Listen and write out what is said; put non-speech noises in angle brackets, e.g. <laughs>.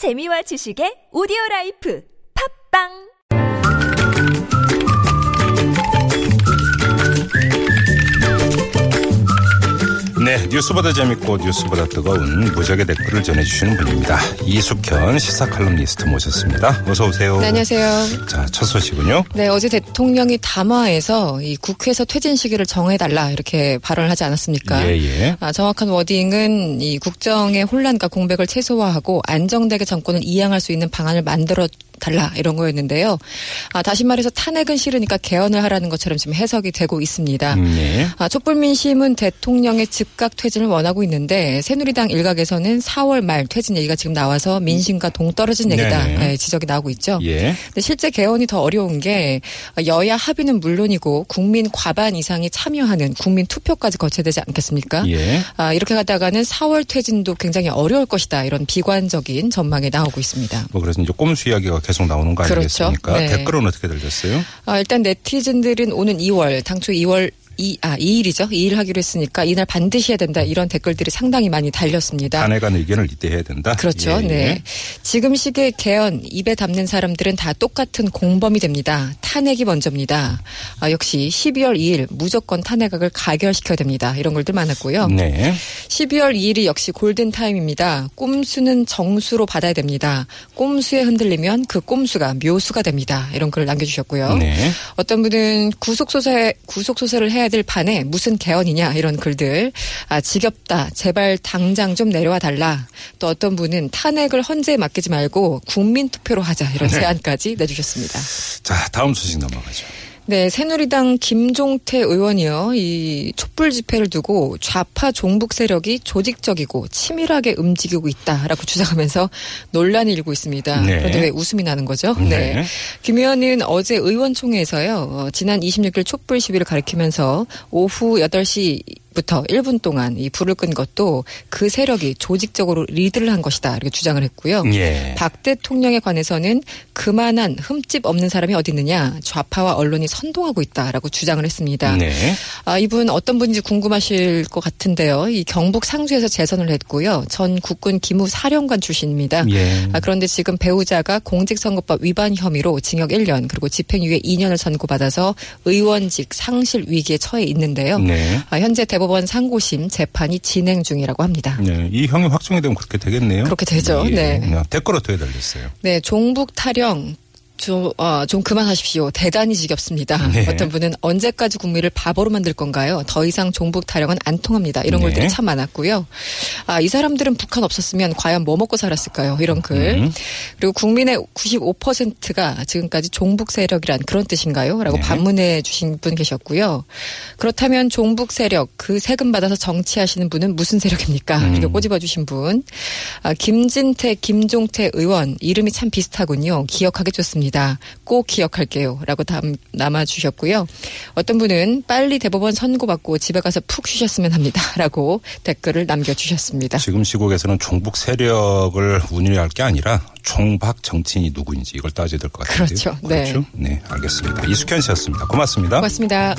재미와 지식의 오디오 life. 팟빵 뉴스보다 재밌고 뉴스보다 뜨거운 무적의 댓글을 전해주시는 분입니다. 이숙현 시사 칼럼니스트 모셨습니다. 어서 오세요. 네, 안녕하세요. 자, 첫 소식은요. 네, 어제 대통령이 담화에서 이 국회에서 퇴진 시기를 정해달라 이렇게 발언을 하지 않았습니까? 예, 예. 아, 정확한 wording은 이 국정의 혼란과 공백을 최소화하고 안정되게 정권을 이양할 수 있는 방안을 만들어 달라 이런 거였는데요. 아, 다시 말해서 탄핵은 싫으니까 개헌을 하라는 것처럼 지금 해석이 되고 있습니다. 음, 예. 아, 촛불 민심은 대통령의 즉각 퇴진을 원하고 있는데 새누리당 일각에서는 4월 말 퇴진 얘기가 지금 나와서 민심과 동떨어진 얘기다 네네. 예, 지적이 나오고 있죠. 예. 근데 실제 개헌이 더 어려운 게 여야 합의는 물론이고 국민 과반 이상이 참여하는 국민 투표까지 거쳐야 되지 않겠습니까? 예. 아, 이렇게 가다가는 4월 퇴진도 굉장히 어려울 것이다. 이런 비관적인 전망이 나오고 있습니다. 뭐 그래서 이제 꼼수 이야기가 계속 나오는 거 그렇죠. 아니겠습니까? 네. 댓글은 어떻게 들렸어요? 아, 일단 네티즌들은 오는 2월, 당초 2월 이, 아, 2일이죠. 2일 하기로 했으니까 이날 반드시 해야 된다. 이런 댓글들이 상당히 많이 달렸습니다. 간 의견을 이때 해야 된다. 그렇죠. 예, 예. 네. 지금 시기에 개헌 입에 담는 사람들은 다 똑같은 공범이 됩니다. 탄핵이 먼저입니다. 아, 역시 12월 2일 무조건 탄핵을 가결시켜야 됩니다. 이런 글들 많았고요. 네. 12월 2일이 역시 골든 타임입니다. 꼼수는 정수로 받아야 됩니다. 꼼수에 흔들리면 그 꼼수가 묘수가 됩니다. 이런 글을 남겨주셨고요. 네. 어떤 분은 구속소설, 구속소설을 해야 될 판에 무슨 개헌이냐 이런 글들. 아, 지겹다. 제발 당장 좀 내려와 달라. 또 어떤 분은 탄핵을 헌재에 맡기지 말고 국민 투표로 하자. 이런 네. 제안까지 내주셨습니다. 자, 다음 소식 넘어가죠. 네, 새누리당 김종태 의원이요. 이 촛불 집회를 두고 좌파 종북 세력이 조직적이고 치밀하게 움직이고 있다라고 주장하면서 논란이 일고 있습니다. 네. 그런데 왜 웃음이 나는 거죠? 네. 김 의원은 어제 의원총회에서요. 어, 지난 26일 촛불 시위를 가리키면서 오후 8시 부터 1분 동안 이 불을 끈 것도 그 세력이 조직적으로 리드를 한 것이다 이렇게 주장을 했고요. 예. 박 대통령에 관해서는 그만한 흠집 없는 사람이 어디 있느냐 좌파와 언론이 선동하고 있다라고 주장을 했습니다. 네. 아, 이분 어떤 분인지 궁금하실 것 같은데요. 이 경북 상주에서 재선을 했고요. 전 국군 기무 사령관 출신입니다. 예. 아, 그런데 지금 배우자가 공직선거법 위반 혐의로 징역 1년 그리고 집행유예 2년을 선고받아서 의원직 상실 위기에 처해 있는데요. 네. 아, 현재 대 법원 상고심 재판이 진행 중이라고 합니다. 네. 이 형이 확정이 되면 그렇게 되겠네요. 그렇게 되죠. 예. 네. 댓글 어떻게 달렸어요? 네, 종북 타령. 좀, 어, 좀 그만하십시오. 대단히 지겹습니다. 네. 어떤 분은 언제까지 국민을 바보로 만들 건가요? 더 이상 종북 타령은 안 통합니다. 이런 네. 글들이 참 많았고요. 아, 이 사람들은 북한 없었으면 과연 뭐 먹고 살았을까요? 이런 글. 음. 그리고 국민의 95%가 지금까지 종북 세력이란 그런 뜻인가요? 라고 네. 반문해 주신 분 계셨고요. 그렇다면 종북 세력, 그 세금 받아서 정치하시는 분은 무슨 세력입니까? 음. 이렇게 꼬집어 주신 분. 아, 김진태, 김종태 의원 이름이 참 비슷하군요. 기억하기 좋습니다. 꼭 기억할게요. 라고 담, 남아주셨고요. 어떤 분은 빨리 대법원 선고받고 집에 가서 푹 쉬셨으면 합니다. <laughs> 라고 댓글을 남겨주셨습니다. 지금 시국에서는 종북 세력을 운율할 게 아니라 총박 정치인이 누구인지 이걸 따져야 될 것 같은데요. 그렇죠. 네. 그렇죠. 네, 알겠습니다. 이숙현 씨였습니다. 고맙습니다. 고맙습니다.